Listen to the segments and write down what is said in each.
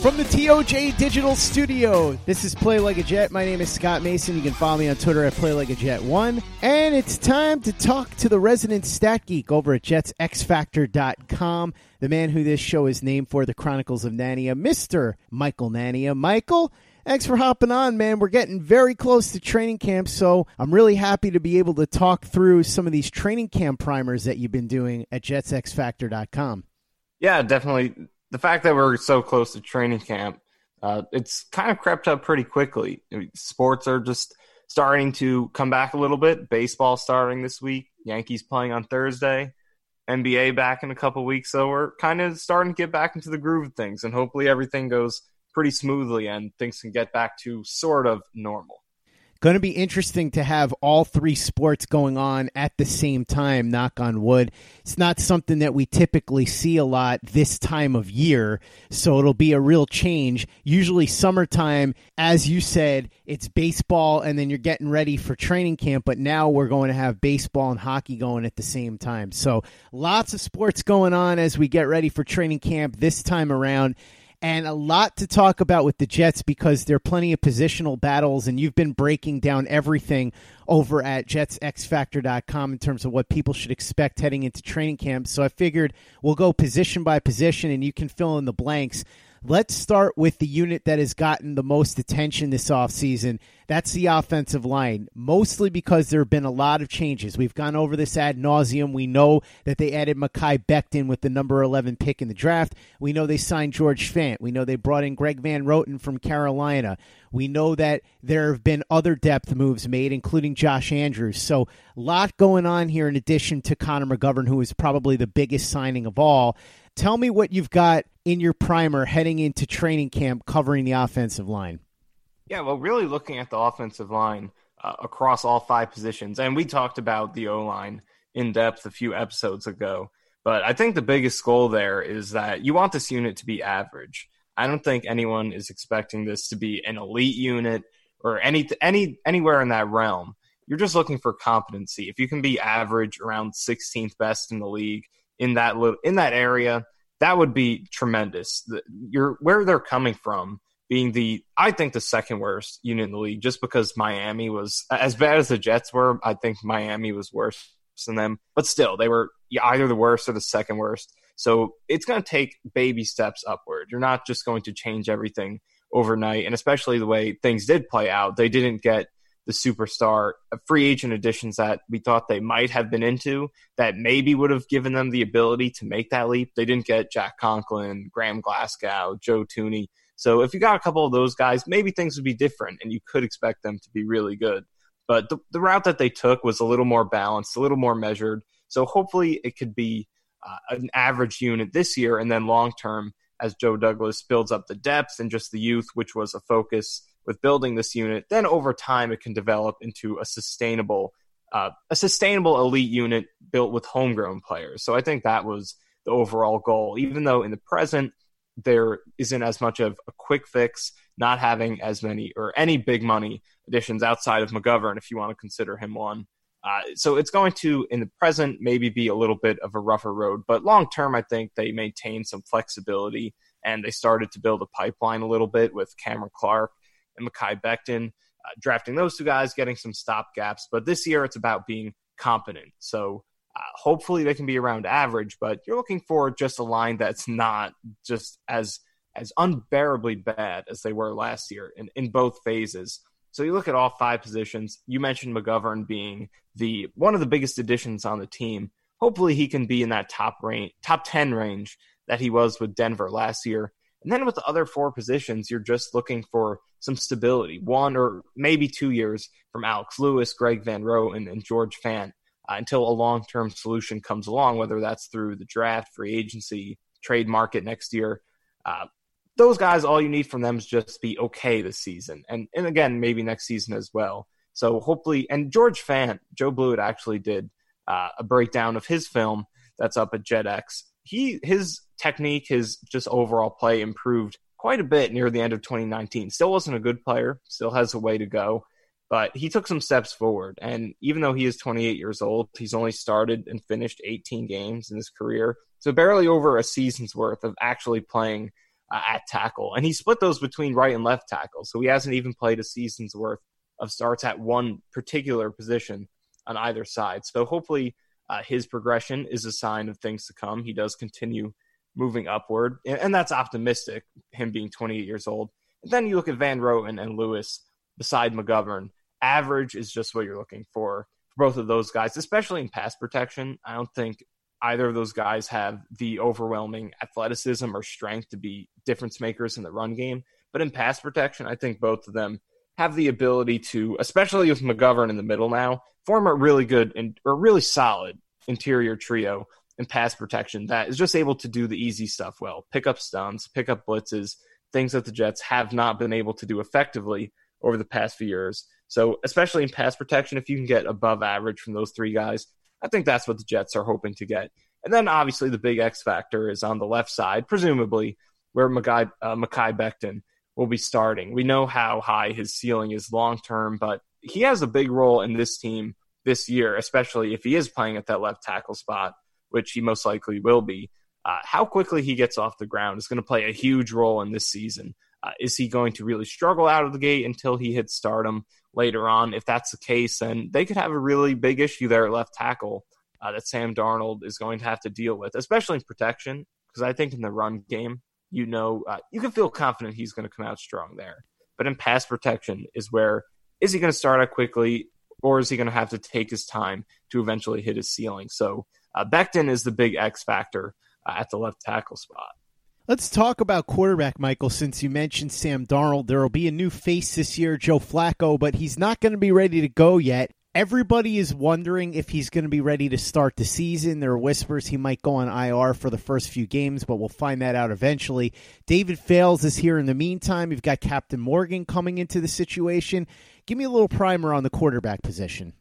From the TOJ Digital Studio, this is Play Like a Jet. My name is Scott Mason. You can follow me on Twitter at Play Like a Jet One. And it's time to talk to the resident stat geek over at JetsXFactor.com, the man who this show is named for, the Chronicles of Nania, Mr. Michael Nania. Michael, thanks for hopping on, man. We're getting very close to training camp, so I'm really happy to be able to talk through some of these training camp primers that you've been doing at JetsXFactor.com. Yeah, definitely. The fact that we're so close to training camp, uh, it's kind of crept up pretty quickly. I mean, sports are just starting to come back a little bit. Baseball starting this week. Yankees playing on Thursday. NBA back in a couple weeks. So we're kind of starting to get back into the groove of things, and hopefully everything goes pretty smoothly and things can get back to sort of normal. Going to be interesting to have all three sports going on at the same time, knock on wood. It's not something that we typically see a lot this time of year, so it'll be a real change. Usually, summertime, as you said, it's baseball and then you're getting ready for training camp, but now we're going to have baseball and hockey going at the same time. So, lots of sports going on as we get ready for training camp this time around and a lot to talk about with the Jets because there are plenty of positional battles, and you've been breaking down everything over at jetsxfactor.com in terms of what people should expect heading into training camp. So I figured we'll go position by position, and you can fill in the blanks. Let's start with the unit that has gotten the most attention this offseason. That's the offensive line, mostly because there have been a lot of changes. We've gone over this ad nauseum. We know that they added Mekhi Becton with the number 11 pick in the draft. We know they signed George Fant. We know they brought in Greg Van Roten from Carolina. We know that there have been other depth moves made, including Josh Andrews. So, a lot going on here in addition to Connor McGovern, who is probably the biggest signing of all. Tell me what you've got in your primer heading into training camp covering the offensive line. Yeah, well, really looking at the offensive line uh, across all five positions, and we talked about the O line in depth a few episodes ago. But I think the biggest goal there is that you want this unit to be average. I don't think anyone is expecting this to be an elite unit or any any anywhere in that realm. You're just looking for competency. If you can be average, around 16th best in the league in that in that area, that would be tremendous. You're where they're coming from being the I think the second worst unit in the league, just because Miami was as bad as the Jets were. I think Miami was worse than them, but still they were either the worst or the second worst. So it's going to take baby steps upward. You're not just going to change everything overnight, and especially the way things did play out. They didn't get the superstar uh, free agent additions that we thought they might have been into that maybe would have given them the ability to make that leap. They didn't get Jack Conklin, Graham Glasgow, Joe Thuney. So if you got a couple of those guys, maybe things would be different and you could expect them to be really good. But the, the route that they took was a little more balanced, a little more measured. So hopefully it could be uh, an average unit this year and then long term as Joe Douglas builds up the depth and just the youth, which was a focus with building this unit, then over time it can develop into a sustainable uh, a sustainable elite unit built with homegrown players. So I think that was the overall goal. Even though in the present there isn't as much of a quick fix, not having as many or any big money additions outside of McGovern, if you want to consider him one. Uh, so it's going to, in the present, maybe be a little bit of a rougher road, but long term, I think they maintain some flexibility and they started to build a pipeline a little bit with Cameron Clark and Mekhi Becton, uh, drafting those two guys, getting some stop gaps. But this year, it's about being competent. So uh, hopefully they can be around average, but you're looking for just a line that's not just as as unbearably bad as they were last year in, in both phases. So you look at all five positions. You mentioned McGovern being the one of the biggest additions on the team. Hopefully he can be in that top range, top ten range that he was with Denver last year. And then with the other four positions, you're just looking for some stability, one or maybe two years from Alex Lewis, Greg Van Roten, and George Fant uh, until a long term solution comes along, whether that's through the draft, free agency, trade market next year. Uh, those guys, all you need from them is just be okay this season. And, and again, maybe next season as well. So hopefully, and George Fant, Joe Blewett actually did uh, a breakdown of his film that's up at JetX. He his technique, his just overall play improved quite a bit near the end of 2019. Still wasn't a good player, still has a way to go, but he took some steps forward. And even though he is 28 years old, he's only started and finished 18 games in his career. So barely over a season's worth of actually playing uh, at tackle. And he split those between right and left tackle. So he hasn't even played a season's worth of starts at one particular position on either side. So hopefully uh, his progression is a sign of things to come. He does continue moving upward, and that's optimistic. Him being 28 years old. And then you look at Van Roten and Lewis beside McGovern. Average is just what you're looking for for both of those guys, especially in pass protection. I don't think either of those guys have the overwhelming athleticism or strength to be difference makers in the run game. But in pass protection, I think both of them have the ability to, especially with McGovern in the middle now, form a really good and or really solid interior trio in pass protection that is just able to do the easy stuff well, pick up stunts, pick up blitzes, things that the Jets have not been able to do effectively over the past few years. So, especially in pass protection, if you can get above average from those three guys, I think that's what the Jets are hoping to get. And then obviously the big X factor is on the left side, presumably where Mekhi, uh, Mekhi Becton will be starting. We know how high his ceiling is long term, but he has a big role in this team this year, especially if he is playing at that left tackle spot, which he most likely will be. Uh, how quickly he gets off the ground is going to play a huge role in this season. Uh, is he going to really struggle out of the gate until he hits stardom later on? If that's the case, then they could have a really big issue there at left tackle uh, that Sam Darnold is going to have to deal with, especially in protection. Because I think in the run game, you know, uh, you can feel confident he's going to come out strong there. But in pass protection is where is he going to start out quickly or is he going to have to take his time to eventually hit his ceiling? So uh, Becton is the big X factor uh, at the left tackle spot. Let's talk about quarterback, Michael. Since you mentioned Sam Darnold, there will be a new face this year, Joe Flacco, but he's not going to be ready to go yet. Everybody is wondering if he's going to be ready to start the season. There are whispers he might go on IR for the first few games, but we'll find that out eventually. David Fales is here in the meantime. You've got Captain Morgan coming into the situation. Give me a little primer on the quarterback position.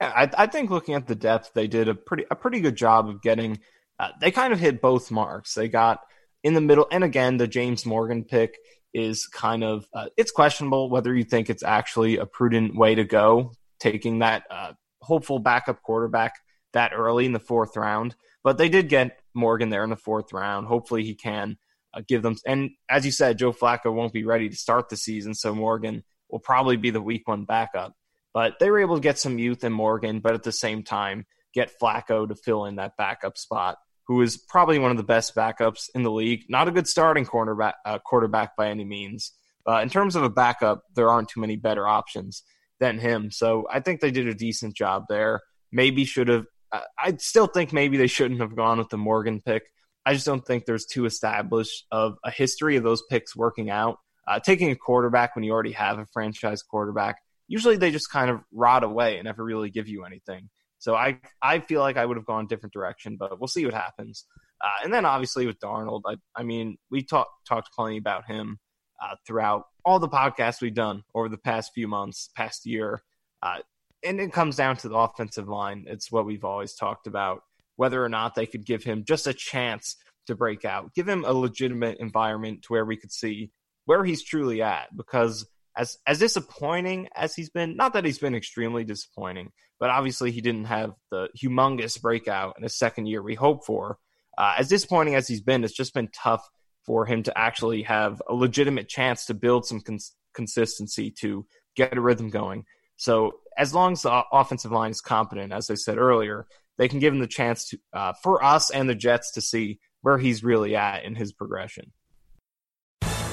I, I think looking at the depth, they did a pretty a pretty good job of getting. Uh, they kind of hit both marks. They got in the middle, and again, the James Morgan pick is kind of uh, it's questionable whether you think it's actually a prudent way to go taking that uh, hopeful backup quarterback that early in the fourth round. But they did get Morgan there in the fourth round. Hopefully, he can uh, give them. And as you said, Joe Flacco won't be ready to start the season, so Morgan will probably be the week one backup. But they were able to get some youth in Morgan, but at the same time, get Flacco to fill in that backup spot, who is probably one of the best backups in the league. Not a good starting cornerback, uh, quarterback by any means. Uh, in terms of a backup, there aren't too many better options than him. So I think they did a decent job there. Maybe should have. Uh, I still think maybe they shouldn't have gone with the Morgan pick. I just don't think there's too established of a history of those picks working out. Uh, taking a quarterback when you already have a franchise quarterback, usually they just kind of rot away and never really give you anything. So I I feel like I would have gone a different direction, but we'll see what happens. Uh, and then obviously with Darnold, I, I mean we talked talked plenty about him uh, throughout all the podcasts we've done over the past few months, past year. Uh, and it comes down to the offensive line. It's what we've always talked about whether or not they could give him just a chance to break out, give him a legitimate environment to where we could see where he's truly at. Because as as disappointing as he's been, not that he's been extremely disappointing, but obviously he didn't have the humongous breakout in his second year we hope for. Uh, as disappointing as he's been, it's just been tough for him to actually have a legitimate chance to build some cons- consistency to get a rhythm going. So as long as the offensive line is competent, as I said earlier, they can give him the chance to uh, for us and the Jets to see where he's really at in his progression.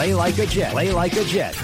Play like a Jet. Play like a Jet.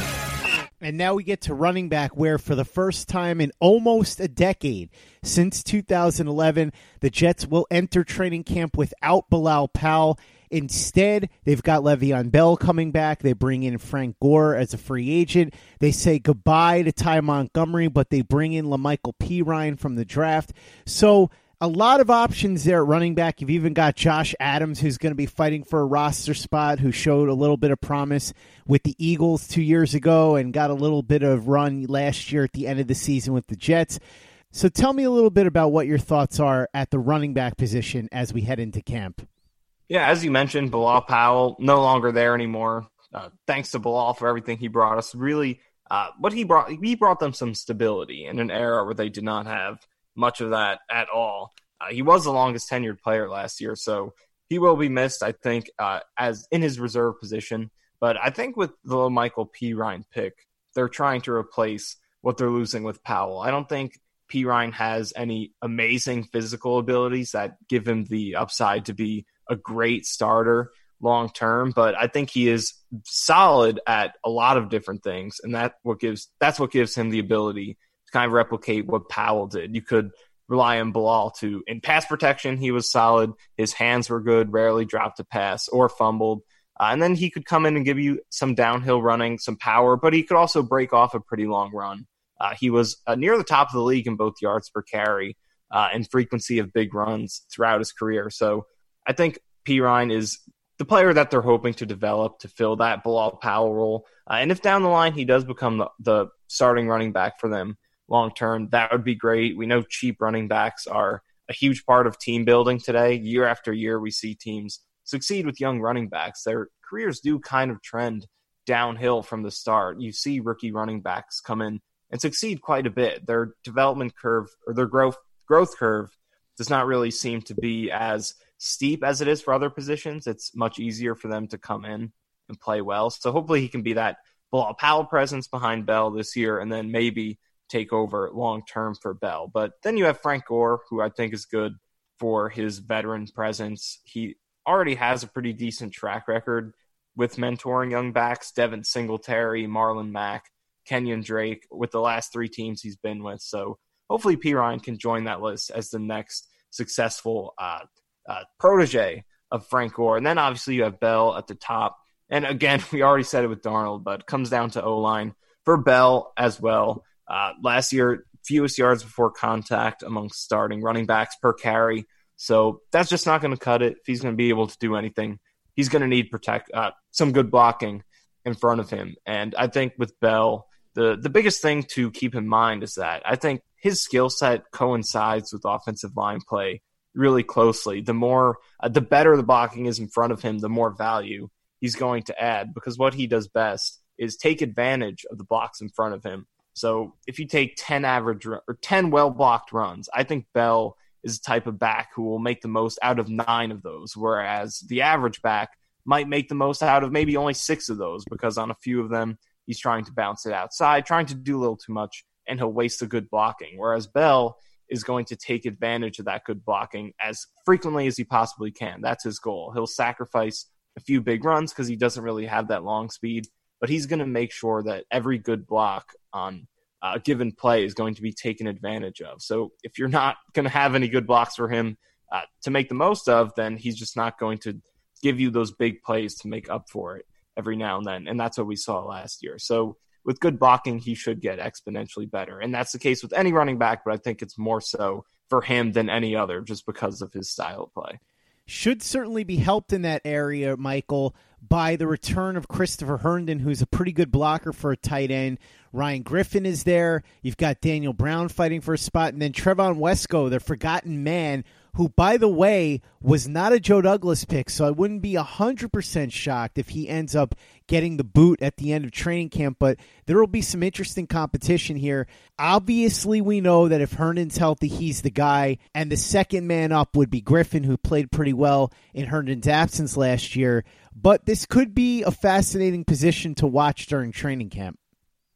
And now we get to running back, where for the first time in almost a decade, since 2011, the Jets will enter training camp without Bilal Powell. Instead, they've got Le'Veon Bell coming back. They bring in Frank Gore as a free agent. They say goodbye to Ty Montgomery, but they bring in La'Mical Perine from the draft. So a lot of options there at running back. You've even got Josh Adams, who's going to be fighting for a roster spot, who showed a little bit of promise with the Eagles two years ago and got a little bit of run last year at the end of the season with the Jets. So tell me a little bit about what your thoughts are at the running back position as we head into camp. Yeah, as you mentioned, Bilal Powell no longer there anymore. Uh, thanks to Bilal for everything he brought us. Really, uh, what he brought, he brought them some stability in an era where they did not have much of that at all. Uh, he was the longest tenured player last year, so he will be missed, I think, uh, as in his reserve position. But I think with the little Michael Ryan pick, they're trying to replace what they're losing with Powell. I don't think Perine has any amazing physical abilities that give him the upside to be a great starter long term, but I think he is solid at a lot of different things, and that what gives that's what gives him the ability kind of replicate what Powell did. You could rely on Bilal to in pass protection. He was solid. His hands were good. Rarely dropped a pass or fumbled. Uh, and then he could come in and give you some downhill running, some power, but he could also break off a pretty long run. Uh, he was uh, near the top of the league in both yards per carry uh, and frequency of big runs throughout his career. So I think Perine is the player that they're hoping to develop to fill that Bilal Powell role. Uh, and if down the line he does become the, the starting running back for them, long term, that would be great. We know cheap running backs are a huge part of team building today. Year after year, we see teams succeed with young running backs, their careers do kind of trend downhill from the start. You see rookie running backs come in and succeed quite a bit. Their development curve or their growth growth curve does not really seem to be as steep as it is for other positions. It's much easier for them to come in and play well. So hopefully he can be that Bilal Powell presence behind Bell this year and then maybe take over long term for Bell. But then you have Frank Gore, who I think is good for his veteran presence. He already has a pretty decent track record with mentoring young backs, Devin Singletary, Marlon Mack, Kenyon Drake, with the last three teams he's been with. So hopefully Perine can join that list as the next successful uh, uh, protege of Frank Gore. And then obviously you have Bell at the top. And again, we already said it with Darnold, but it comes down to O line for Bell as well. Uh, last year, fewest yards before contact amongst starting running backs per carry. So that's just not going to cut it if he's going to be able to do anything. He's going to need protect uh, some good blocking in front of him. And I think with Bell, the the biggest thing to keep in mind is that I think his skill set coincides with offensive line play really closely. The more, uh, the better the blocking is in front of him, the more value he's going to add because what he does best is take advantage of the blocks in front of him. So if you take 10 average or 10 well blocked runs, I think Bell is the type of back who will make the most out of nine of those, whereas the average back might make the most out of maybe only six of those because on a few of them, he's trying to bounce it outside, trying to do a little too much, and he'll waste a good blocking. Whereas Bell is going to take advantage of that good blocking as frequently as he possibly can. That's his goal. He'll sacrifice a few big runs because he doesn't really have that long speed, but he's going to make sure that every good block on a given play is going to be taken advantage of. So if you're not going to have any good blocks for him uh, to make the most of, then he's just not going to give you those big plays to make up for it every now and then. And that's what we saw last year. So with good blocking, he should get exponentially better. And that's the case with any running back, but I think it's more so for him than any other just because of his style of play. Should certainly be helped in that area, Michael, by the return of Christopher Herndon, who's a pretty good blocker for a tight end. Ryan Griffin is there. You've got Daniel Brown fighting for a spot, and then Trevon Wesco, the forgotten man, who, by the way, was not a Joe Douglas pick, so I wouldn't be 100% shocked if he ends up getting the boot at the end of training camp. But there will be some interesting competition here. Obviously, we know that if Herndon's healthy, he's the guy, and the second man up would be Griffin, who played pretty well in Herndon's absence last year. But this could be a fascinating position to watch during training camp.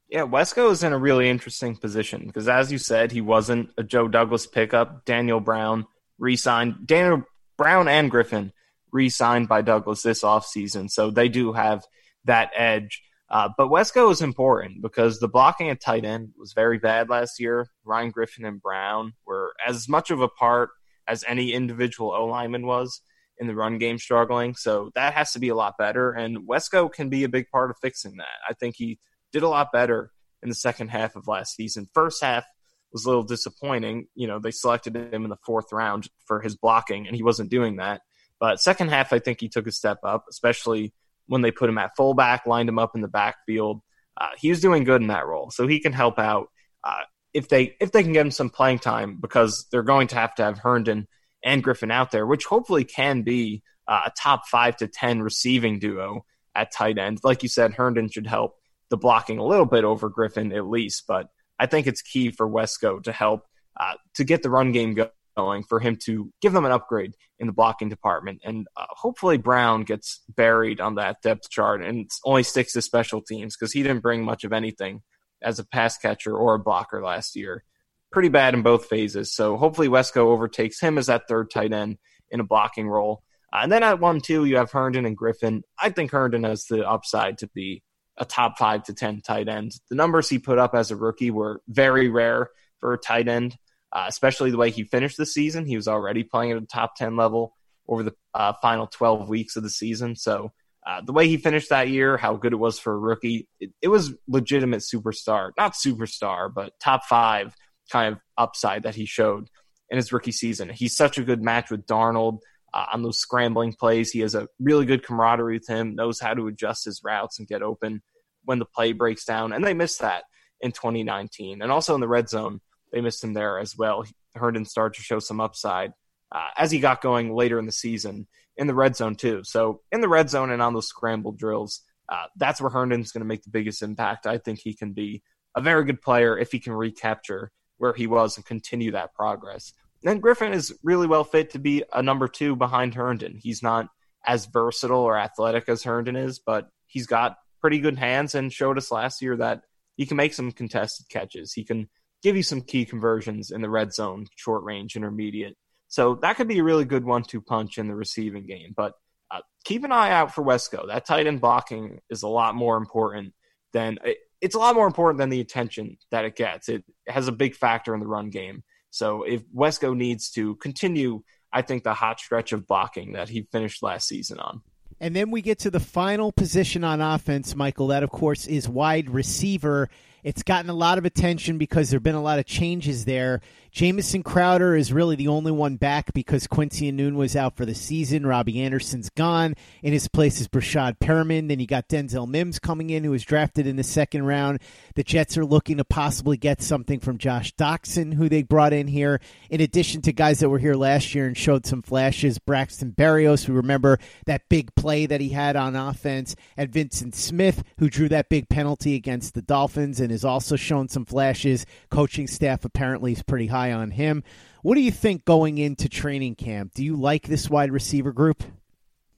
Yeah, Wesco is in a really interesting position because, as you said, he wasn't a Joe Douglas pickup. Daniel Brown re-signed. Daniel Brown and Griffin re-signed by Douglas this offseason, so they do have that edge. Uh, but Wesco is important because the blocking at tight end was very bad last year. Ryan Griffin and Brown were as much of a part as any individual O lineman was in the run game struggling. So that has to be a lot better. And Wesco can be a big part of fixing that. I think he did a lot better in the second half of last season. First half, was a little disappointing. You know, they selected him in the fourth round for his blocking, and he wasn't doing that. But second half, I think he took a step up, especially when they put him at fullback, lined him up in the backfield. Uh, he was doing good in that role, so he can help out uh, if they if they can get him some playing time because they're going to have to have Herndon and Griffin out there, which hopefully can be uh, a top five to ten receiving duo at tight end. Like you said, Herndon should help the blocking a little bit over Griffin at least, but I think it's key for Wesco to help uh, to get the run game going, for him to give them an upgrade in the blocking department. And uh, hopefully Brown gets buried on that depth chart and only sticks to special teams because he didn't bring much of anything as a pass catcher or a blocker last year. Pretty bad in both phases. So hopefully Wesco overtakes him as that third tight end in a blocking role. Uh, and then at one, two, you have Herndon and Griffin. I think Herndon has the upside to be a top five to 10 tight end. The numbers he put up as a rookie were very rare for a tight end, uh, especially the way he finished the season. He was already playing at a top 10 level over the uh, final 12 weeks of the season. So uh, the way he finished that year, how good it was for a rookie, it, it was legitimate superstar, not superstar, but top five kind of upside that he showed in his rookie season. He's such a good match with Darnold. Uh, on those scrambling plays. He has a really good camaraderie with him, knows how to adjust his routes and get open when the play breaks down. And they missed that in 2019. And also in the red zone, they missed him there as well. Herndon started to show some upside uh, as he got going later in the season in the red zone too. So in the red zone and on those scramble drills, uh, that's where Herndon's going to make the biggest impact. I think he can be a very good player if he can recapture where he was and continue that progress. And Griffin is really well fit to be a number two behind Herndon. He's not as versatile or athletic as Herndon is, but he's got pretty good hands and showed us last year that he can make some contested catches. He can give you some key conversions in the red zone, short range, intermediate. So that could be a really good one two punch in the receiving game. But uh, keep an eye out for Wesco. That tight end blocking is a lot more important than it's a lot more important than the attention that it gets. It has a big factor in the run game. So if Wesco needs to continue, I think the hot stretch of blocking that he finished last season on. And then we get to the final position on offense, Michael. That, of course, is wide receiver. It's gotten a lot of attention because there have been a lot of changes there. Jamison Crowder is really the only one back because Quincy Enunwa was out for the season. Robbie Anderson's gone. In his place is Breshad Perriman. Then you got Denzel Mims coming in, who was drafted in the second round. The Jets are looking to possibly get something from Josh Doctson, who they brought in here, in addition to guys that were here last year and showed some flashes. Braxton Berrios, we remember that big play that he had on offense, and Vyncint Smith, who drew that big penalty against the Dolphins and has also shown some flashes. Coaching staff apparently is pretty high high on him. What do you think going into training camp? Do you like this wide receiver group?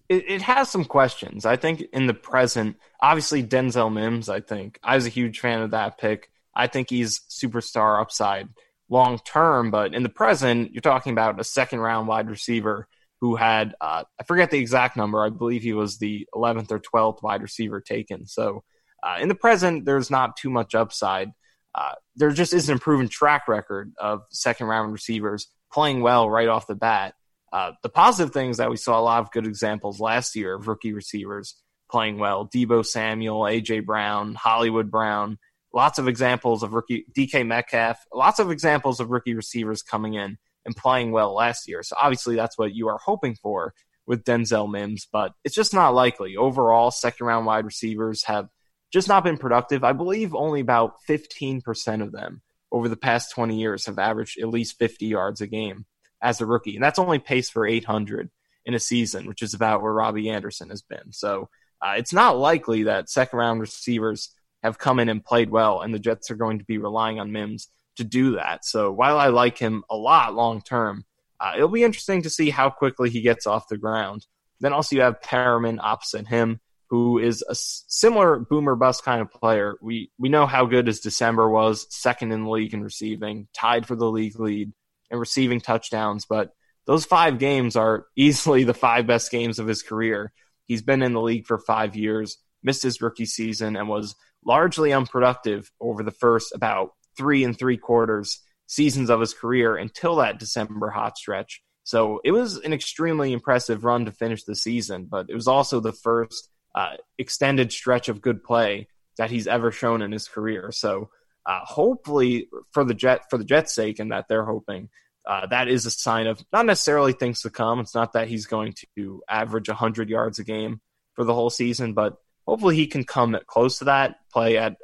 It, it has some questions. I think in the present, obviously Denzel Mims. I think I was a huge fan of that pick. I think he's superstar upside long term, but in the present, you're talking about a second round wide receiver who had uh, I forget the exact number. I believe he was the 11th or 12th wide receiver taken. So uh, in the present, there's not too much upside uh, there just isn't a proven track record of second round receivers playing well right off the bat. Uh, the positive things that we saw a lot of good examples last year of rookie receivers playing well. Deebo Samuel, AJ Brown, Hollywood Brown, lots of examples of rookie DK Metcalf, lots of examples of rookie receivers coming in and playing well last year. So obviously that's what you are hoping for with Denzel Mims, but it's just not likely. Overall, second round wide receivers have just not been productive. I believe only about 15% of them over the past 20 years have averaged at least 50 yards a game as a rookie. And that's only pace for 800 in a season, which is about where Robbie Anderson has been. So uh, it's not likely that second round receivers have come in and played well, and the Jets are going to be relying on Mims to do that. So while I like him a lot long term, uh, it'll be interesting to see how quickly he gets off the ground. Then also you have Perriman opposite him who is a similar boomer bust kind of player. We we know how good his December was, second in the league in receiving, tied for the league lead in receiving touchdowns, but those five games are easily the five best games of his career. He's been in the league for 5 years, missed his rookie season and was largely unproductive over the first about 3 and 3 quarters seasons of his career until that December hot stretch. So it was an extremely impressive run to finish the season, but it was also the first uh, extended stretch of good play that he's ever shown in his career. So uh, hopefully for the jet for the Jets' sake, and that they're hoping uh, that is a sign of not necessarily things to come. It's not that he's going to average 100 yards a game for the whole season, but hopefully he can come close to that, play at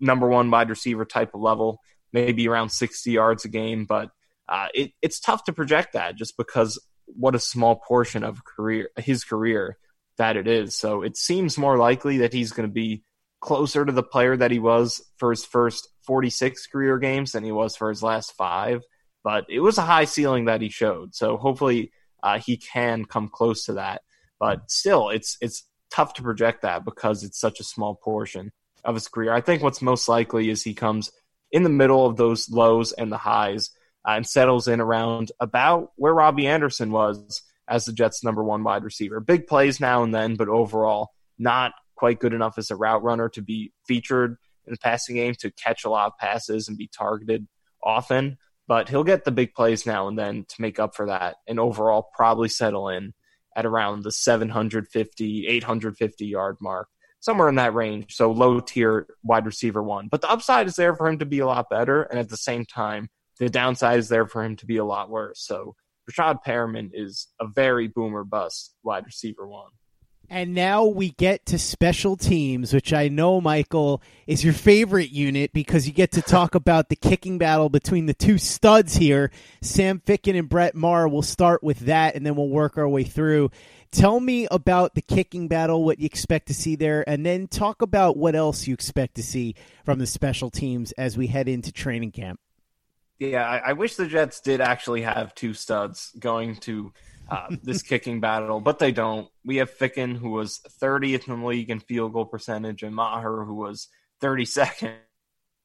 number one wide receiver type of level, maybe around 60 yards a game. But uh, it, it's tough to project that just because what a small portion of career his career that it is. So it seems more likely that he's going to be closer to the player that he was for his first 46 career games than he was for his last five. But it was a high ceiling that he showed. So hopefully uh, he can come close to that. But still, it's it's tough to project that because it's such a small portion of his career. I think what's most likely is he comes in the middle of those lows and the highs uh, and settles in around about where Robbie Anderson was as the Jets' number one wide receiver. Big plays now and then, but overall, not quite good enough as a route runner to be featured in the passing game to catch a lot of passes and be targeted often. But he'll get the big plays now and then to make up for that, and overall, probably settle in at around the 750, 850 yard mark, somewhere in that range. So low tier wide receiver one. But the upside is there for him to be a lot better, and at the same time, the downside is there for him to be a lot worse. So Breshad Perriman is a very boomer bust wide receiver one. And now we get to special teams, which I know, Michael, is your favorite unit because you get to talk about the kicking battle between the two studs here, Sam Ficken and Brett Maher. We'll start with that and then we'll work our way through. Tell me about the kicking battle, what you expect to see there, and then talk about what else you expect to see from the special teams as we head into training camp. Yeah, I, I wish the Jets did actually have two studs going to uh, this kicking battle, but they don't. We have Ficken, who was 30th in the league in field goal percentage, and Maher, who was 32nd.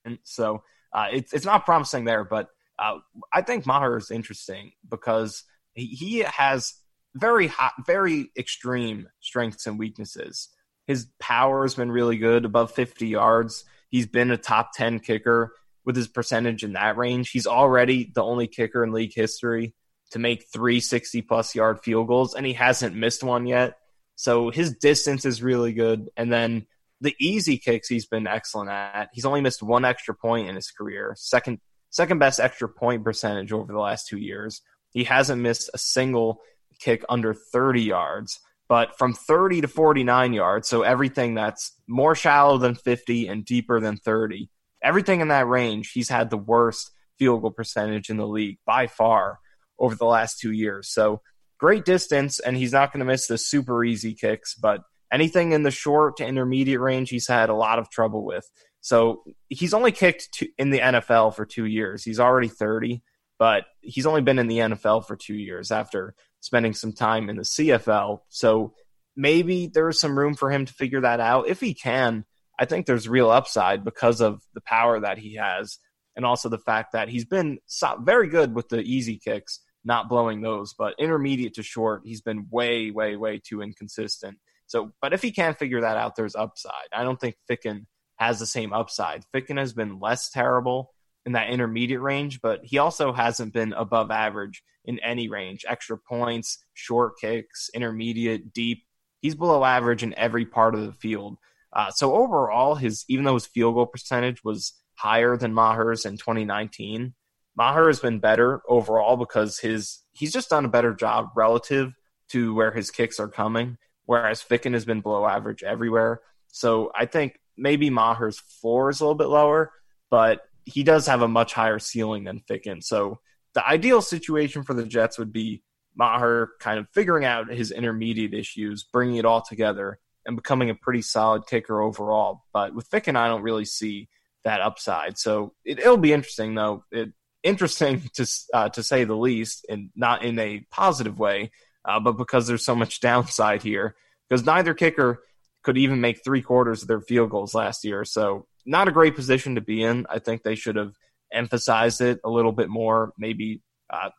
And So uh, it's it's not promising there, but uh, I think Maher is interesting because he, he has very hot, very extreme strengths and weaknesses. His power has been really good, above 50 yards. He's been a top 10 kicker with his percentage in that range. He's already the only kicker in league history to make three 60 plus yard field goals, and he hasn't missed one yet. So his distance is really good. And then the easy kicks he's been excellent at. He's only missed one extra point in his career, second second best extra point percentage over the last two years. He hasn't missed a single kick under 30 yards, but from 30 to 49 yards, so everything that's more shallow than 50 and deeper than 30, everything in that range, he's had the worst field goal percentage in the league by far over the last two years. So great distance, and he's not going to miss the super easy kicks, but anything in the short to intermediate range, he's had a lot of trouble with. So he's only kicked two, in the NFL for two years. He's already 30, but he's only been in the NFL for two years after spending some time in the CFL. So maybe there's some room for him to figure that out. If he can, I think there's real upside because of the power that he has and also the fact that he's been very good with the easy kicks, not blowing those, but intermediate to short, he's been way, way, way too inconsistent. So, but if he can figure that out, there's upside. I don't think Ficken has the same upside. Ficken has been less terrible in that intermediate range, but he also hasn't been above average in any range. Extra points, short kicks, intermediate, deep. He's below average in every part of the field. Uh, so overall, his even though his field goal percentage was higher than Maher's in 2019, Maher has been better overall because his he's just done a better job relative to where his kicks are coming, whereas Ficken has been below average everywhere. So I think maybe Maher's floor is a little bit lower, but he does have a much higher ceiling than Ficken. So the ideal situation for the Jets would be Maher kind of figuring out his intermediate issues, bringing it all together, and becoming a pretty solid kicker overall. But with Ficken, I don't really see that upside. So it, will be interesting, though. It, interesting to uh, to say the least, and not in a positive way, uh, but because there's so much downside here. Because neither kicker could even make three quarters of their field goals last year. So not a great position to be in. I think they should have emphasized it a little bit more. Maybe uh,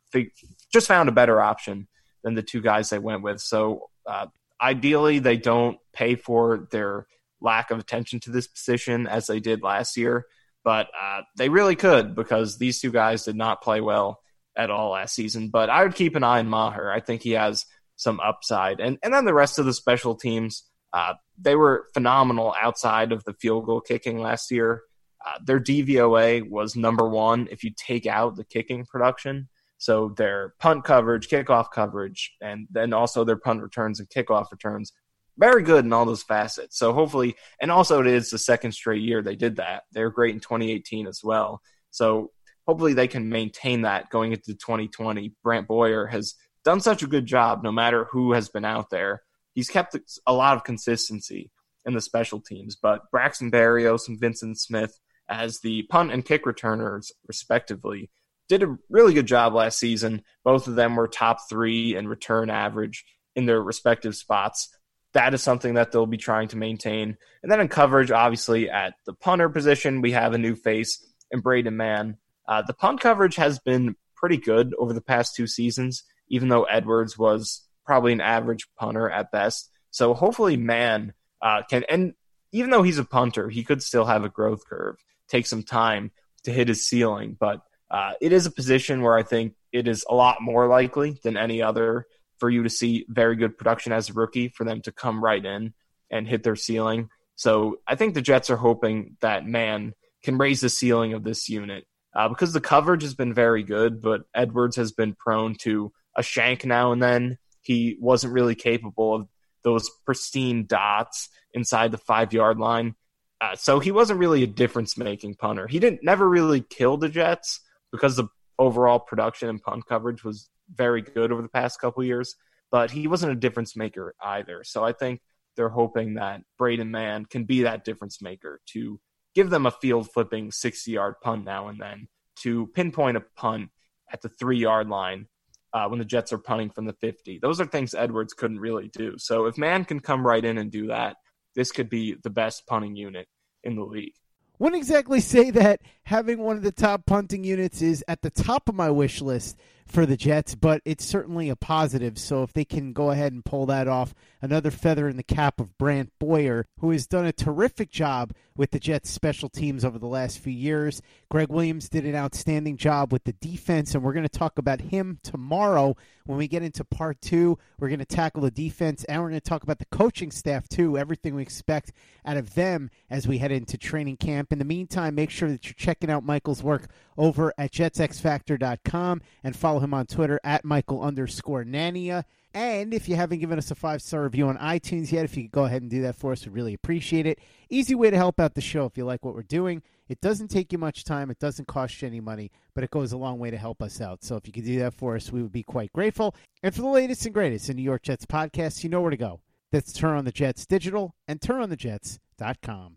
just found a better option than the two guys they went with. So uh, ideally, they don't pay for their lack of attention to this position as they did last year. But uh, they really could because these two guys did not play well at all last season. But I would keep an eye on Maher. I think he has some upside. And and then the rest of the special teams, uh, they were phenomenal outside of the field goal kicking last year. Uh, their DVOA was number one if you take out the kicking production. So their punt coverage, kickoff coverage, and then also their punt returns and kickoff returns, very good in all those facets. So hopefully, and also it is the second straight year they did that. They were great in 2018 as well. So hopefully they can maintain that going into 2020. Brant Boyer has done such a good job no matter who has been out there he's kept a lot of consistency in the special teams. But Braxton Berrios and Vyncint Smith, as the punt and kick returners, respectively, did a really good job last season. Both of them were top three in return average in their respective spots. That is something that they'll be trying to maintain. And then in coverage, obviously, at the punter position, we have a new face in Braden Mann. Uh, the punt coverage has been pretty good over the past two seasons, even though Edwards was probably an average punter at best. So hopefully, Mann uh, can, and even though he's a punter, he could still have a growth curve, take some time to hit his ceiling. But uh, it is a position where I think it is a lot more likely than any other for you to see very good production as a rookie for them to come right in and hit their ceiling. So I think the Jets are hoping that Mann can raise the ceiling of this unit uh, because the coverage has been very good, but Edwards has been prone to a shank now and then he wasn't really capable of those pristine dots inside the five yard line. Uh, so he wasn't really a difference making punter. He didn't never really kill the Jets because the overall production and punt coverage was very good over the past couple years, but he wasn't a difference maker either. So I think they're hoping that Braden Mann can be that difference maker to give them a field flipping 60 yard punt now and then to pinpoint a punt at the three yard line uh, when the Jets are punting from the 50. Those are things Edwards couldn't really do. So if Mann can come right in and do that, this could be the best punting unit in the league. Wouldn't exactly say that having one of the top punting units is at the top of my wish list for the Jets, but it's certainly a positive. So if they can go ahead and pull that off, another feather in the cap of Brant Boyer, who has done a terrific job with the Jets special teams over the last few years. Gregg Williams did an outstanding job with the defense, and we're going to talk about him tomorrow when we get into part two. We're going to tackle the defense, and we're going to talk about the coaching staff too, everything we expect out of them as we head into training camp. In the meantime, make sure that you're checking out Michael's work over at jetsxfactor.com and follow him on Twitter at Michael underscore Nania. And if you haven't given us a five star review on iTunes yet, if you could go ahead and do that for us, we'd really appreciate it. Easy way to help out the show if you like what we're doing. It doesn't take you much time, it doesn't cost you any money, but it goes a long way to help us out. So if you could do that for us, we would be quite grateful. And for the latest and greatest in New York Jets podcasts, you know where to go. That's Turn on the Jets Digital and turnonthejets.com.